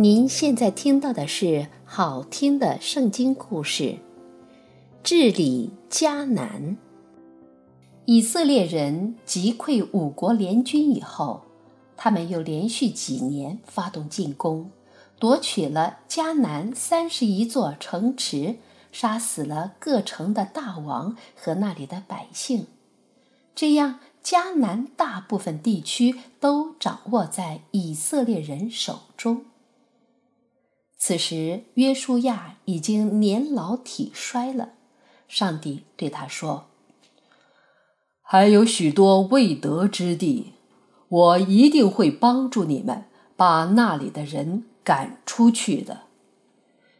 您现在听到的是好听的圣经故事。治理迦南。以色列人击溃五国联军以后，他们又连续几年发动进攻，夺取了迦南三十一座城池，杀死了各城的大王和那里的百姓。这样，迦南大部分地区都掌握在以色列人手中。此时，约书亚已经年老体衰了。上帝对他说：“还有许多未得之地，我一定会帮助你们把那里的人赶出去的。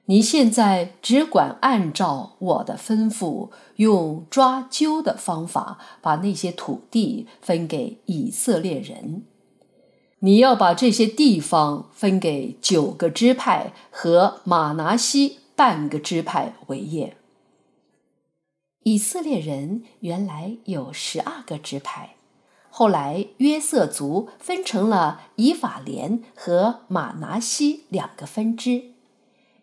你现在只管按照我的吩咐，用抓阄的方法把那些土地分给以色列人。”你要把这些地方分给九个支派和玛拿西半个支派为业。以色列人原来有十二个支派，后来约瑟族分成了以法莲和玛拿西两个分支，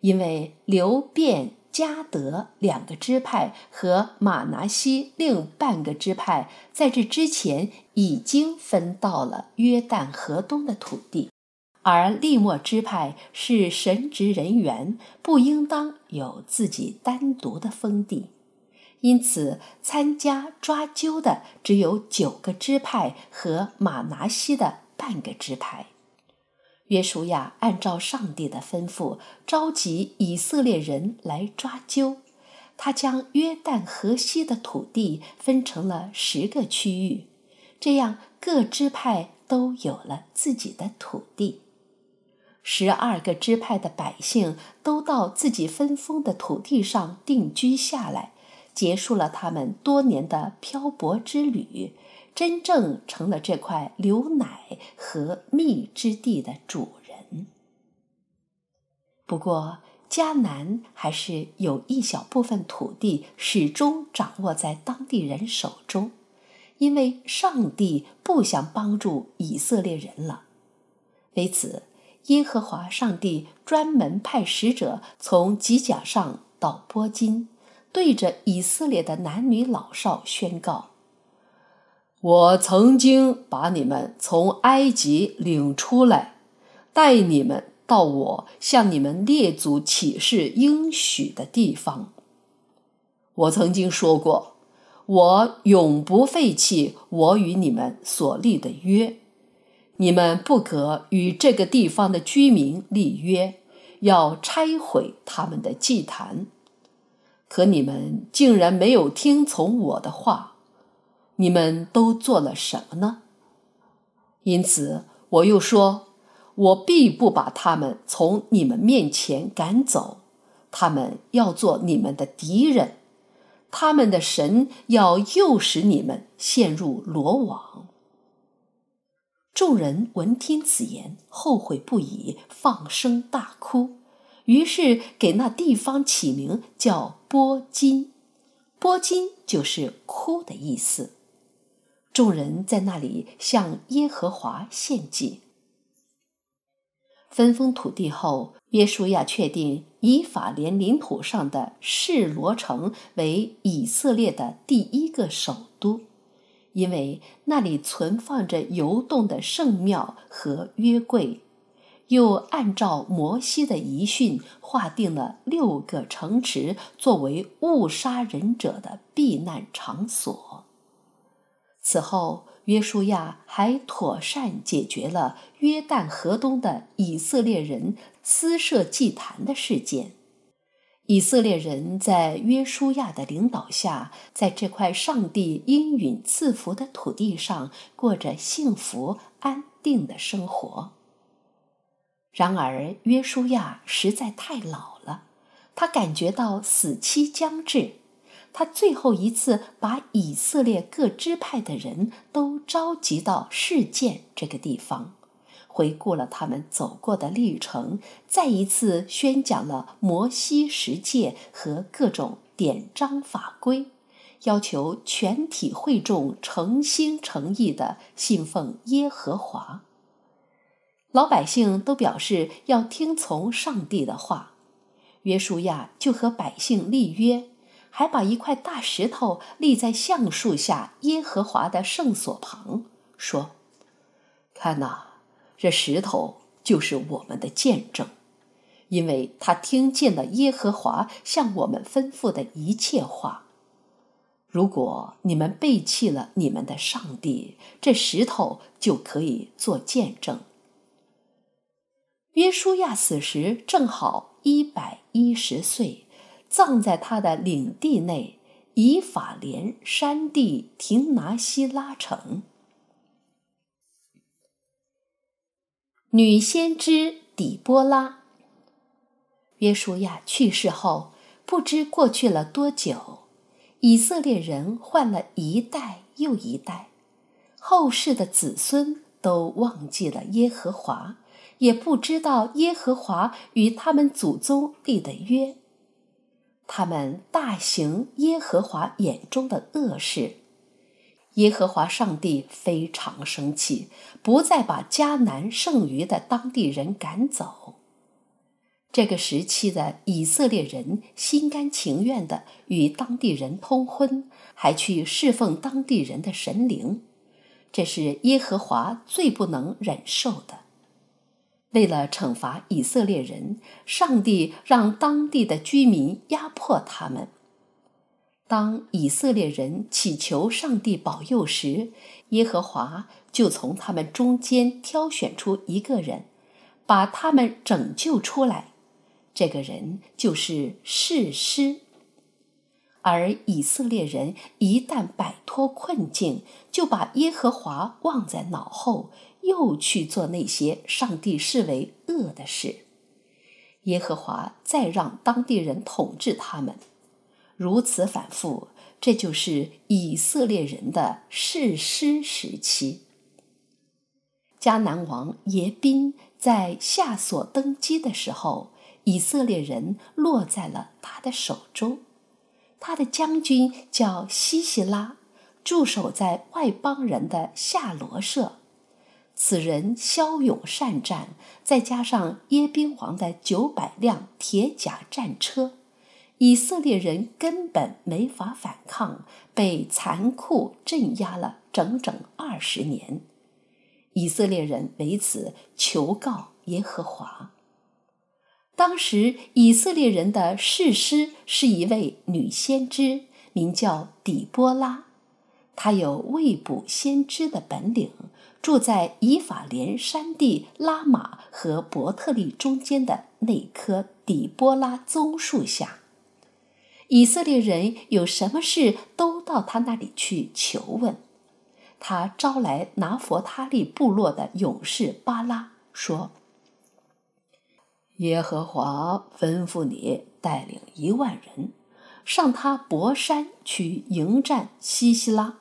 因为流变。迦德两个支派和玛拿西另半个支派，在这之前已经分到了约旦河东的土地，而利莫支派是神职人员，不应当有自己单独的封地，因此参加抓阄的只有九个支派和玛拿西的半个支派。约书亚按照上帝的吩咐，召集以色列人来抓阄。他将约旦河西的土地分成了十个区域，这样各支派都有了自己的土地。十二个支派的百姓都到自己分封的土地上定居下来，结束了他们多年的漂泊之旅。真正成了这块流奶和蜜之地的主人。不过，迦南还是有一小部分土地始终掌握在当地人手中，因为上帝不想帮助以色列人了。为此，耶和华上帝专门派使者从吉甲上到波金，对着以色列的男女老少宣告。我曾经把你们从埃及领出来，带你们到我向你们列祖起誓应许的地方。我曾经说过，我永不废弃我与你们所立的约，你们不可与这个地方的居民立约，要拆毁他们的祭坛。可你们竟然没有听从我的话。你们都做了什么呢？因此，我又说，我必不把他们从你们面前赶走，他们要做你们的敌人，他们的神要诱使你们陷入罗网。众人闻听此言，后悔不已，放声大哭，于是给那地方起名叫波金，波金就是哭的意思。众人在那里向耶和华献祭。分封土地后，约书亚确定以法莲领土上的示罗城为以色列的第一个首都，因为那里存放着游动的圣庙和约柜，又按照摩西的遗训划定了六个城池作为误杀人者的避难场所。此后，约书亚还妥善解决了约旦河东的以色列人私设祭坛的事件。以色列人在约书亚的领导下，在这块上帝应允赐福的土地上，过着幸福安定的生活。然而，约书亚实在太老了，他感觉到死期将至。他最后一次把以色列各支派的人都召集到示剑这个地方，回顾了他们走过的历程，再一次宣讲了摩西十诫和各种典章法规，要求全体会众诚心诚意地信奉耶和华。老百姓都表示要听从上帝的话，约书亚就和百姓立约，还把一块大石头立在橡树下耶和华的圣所旁，说：“看哪，这石头就是我们的见证。”因为他听见了耶和华向我们吩咐的一切话，如果你们背弃了你们的上帝，这石头就可以做见证。约书亚死时正好一百一十岁，葬在他的领地内以法莲山地亭拿西拉城。女先知底波拉。约书亚去世后，不知过去了多久，以色列人换了一代又一代，后世的子孙都忘记了耶和华，也不知道耶和华与他们祖宗立的约。他们大行耶和华眼中的恶事，耶和华上帝非常生气，不再把迦南剩余的当地人赶走。这个时期的以色列人心甘情愿地与当地人通婚，还去侍奉当地人的神灵，这是耶和华最不能忍受的。为了惩罚以色列人，上帝让当地的居民压迫他们。当以色列人祈求上帝保佑时，耶和华就从他们中间挑选出一个人，把他们拯救出来。这个人就是士师，而以色列人一旦摆脱困境，就把耶和华忘在脑后，又去做那些上帝视为恶的事。耶和华再让当地人统治他们，如此反复，这就是以色列人的弑师时期。迦南王耶宾在夏所登基的时候。以色列人落在了他的手中，他的将军叫西西拉，驻守在外邦人的夏罗舍。此人骁勇善战，再加上耶宾王的九百辆铁甲战车，以色列人根本没法反抗，被残酷镇压了整整二十年。以色列人为此求告耶和华。当时以色列人的士师是一位女先知，名叫底波拉，他有未卜先知的本领，住在以法莲山地拉玛和伯特利中间的那棵底波拉棕树下。以色列人有什么事都到他那里去求问。他招来拿弗他利部落的勇士巴拉，说。耶和华吩咐你带领一万人上他伯山去迎战西西拉，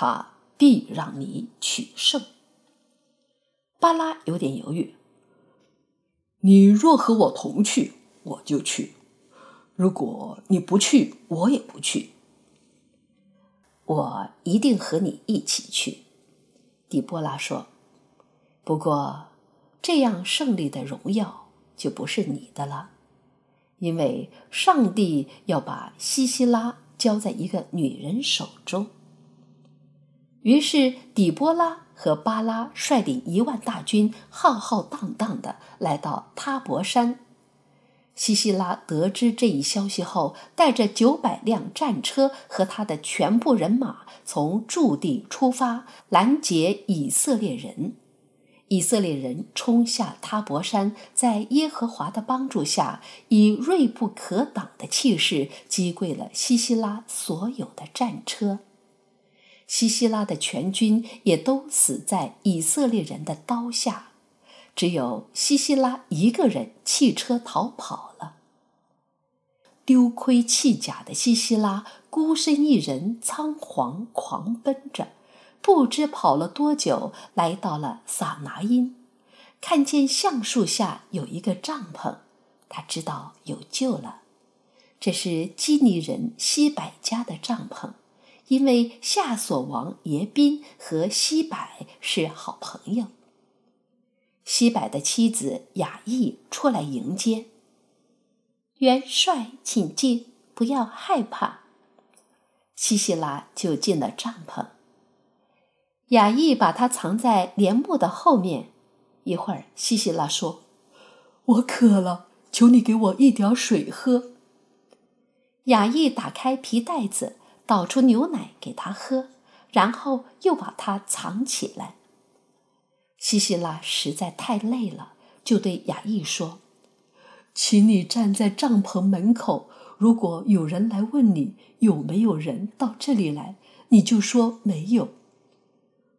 他必让你取胜。巴拉有点犹豫：“你若和我同去，我就去；如果你不去，我也不去。我一定和你一起去。”底波拉说：“不过这样胜利的荣耀。”就不是你的了，因为上帝要把西西拉交在一个女人手中。于是底波拉和巴拉率领一万大军，浩浩荡荡地来到他博山。西西拉得知这一消息后，带着九百辆战车和他的全部人马，从驻地出发，拦截以色列人。以色列人冲下他博山，在耶和华的帮助下，以锐不可挡的气势击溃了西西拉所有的战车。西西拉的全军也都死在以色列人的刀下，只有西西拉一个人弃车逃跑了。丢盔弃甲的西西拉孤身一人，仓皇狂奔着。不知跑了多久，来到了撒拿因，看见橡树下有一个帐篷，他知道有救了。这是基尼人西百家的帐篷，因为夏所王耶宾和西柏是好朋友。西柏的妻子雅意出来迎接。元帅，请进，不要害怕。西西拉就进了帐篷。雅意把她藏在帘幕的后面。一会儿，西西拉说：“我渴了，求你给我一点水喝。”雅意打开皮袋子，倒出牛奶给他喝，然后又把它藏起来。西西拉实在太累了，就对雅意说：“请你站在帐篷门口，如果有人来问你有没有人到这里来，你就说没有。”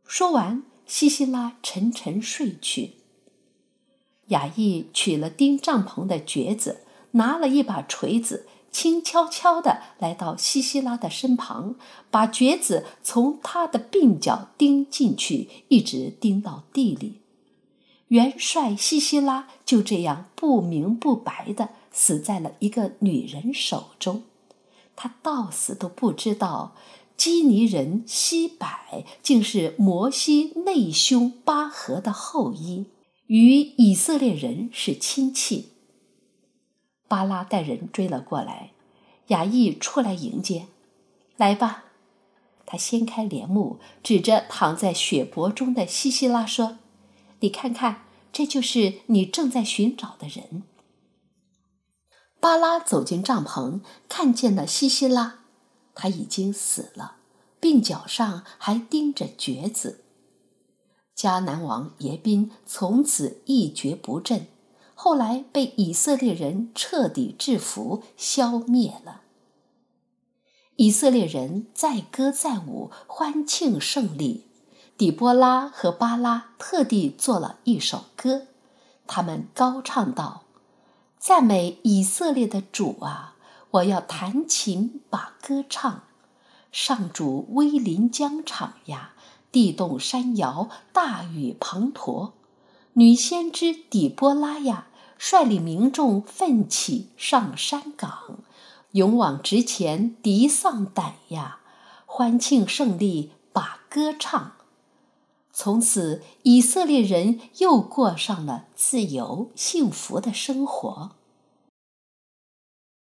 说完，西西拉沉沉睡去。雅意取了钉帐篷的橛子，拿了一把锤子，轻悄悄地来到西西拉的身旁，把橛子从他的鬓角钉进去，一直钉到地里。元帅西西拉就这样不明不白地死在了一个女人手中。他到死都不知道，基尼人西柏竟是摩西内兄巴和的后裔。与以色列人是亲戚。巴拉带人追了过来，雅意出来迎接，来吧。他掀开帘幕，指着躺在血泊中的西西拉说：“你看看，这就是你正在寻找的人。”巴拉走进帐篷，看见了西西拉，他已经死了，鬓角上还钉着橛子。迦南王耶宾从此一蹶不振，后来被以色列人彻底制服、消灭了。以色列人载歌载舞，欢庆胜利。底波拉和巴拉特地做了一首歌，他们高唱道：“赞美以色列的主啊！我要弹琴把歌唱，上主威临疆场呀！”地动山摇，大雨滂沱。女先知底波拉呀，率领民众奋起上山岗，勇往直前，敌丧胆呀，欢庆胜利把歌唱。从此，以色列人又过上了自由幸福的生活。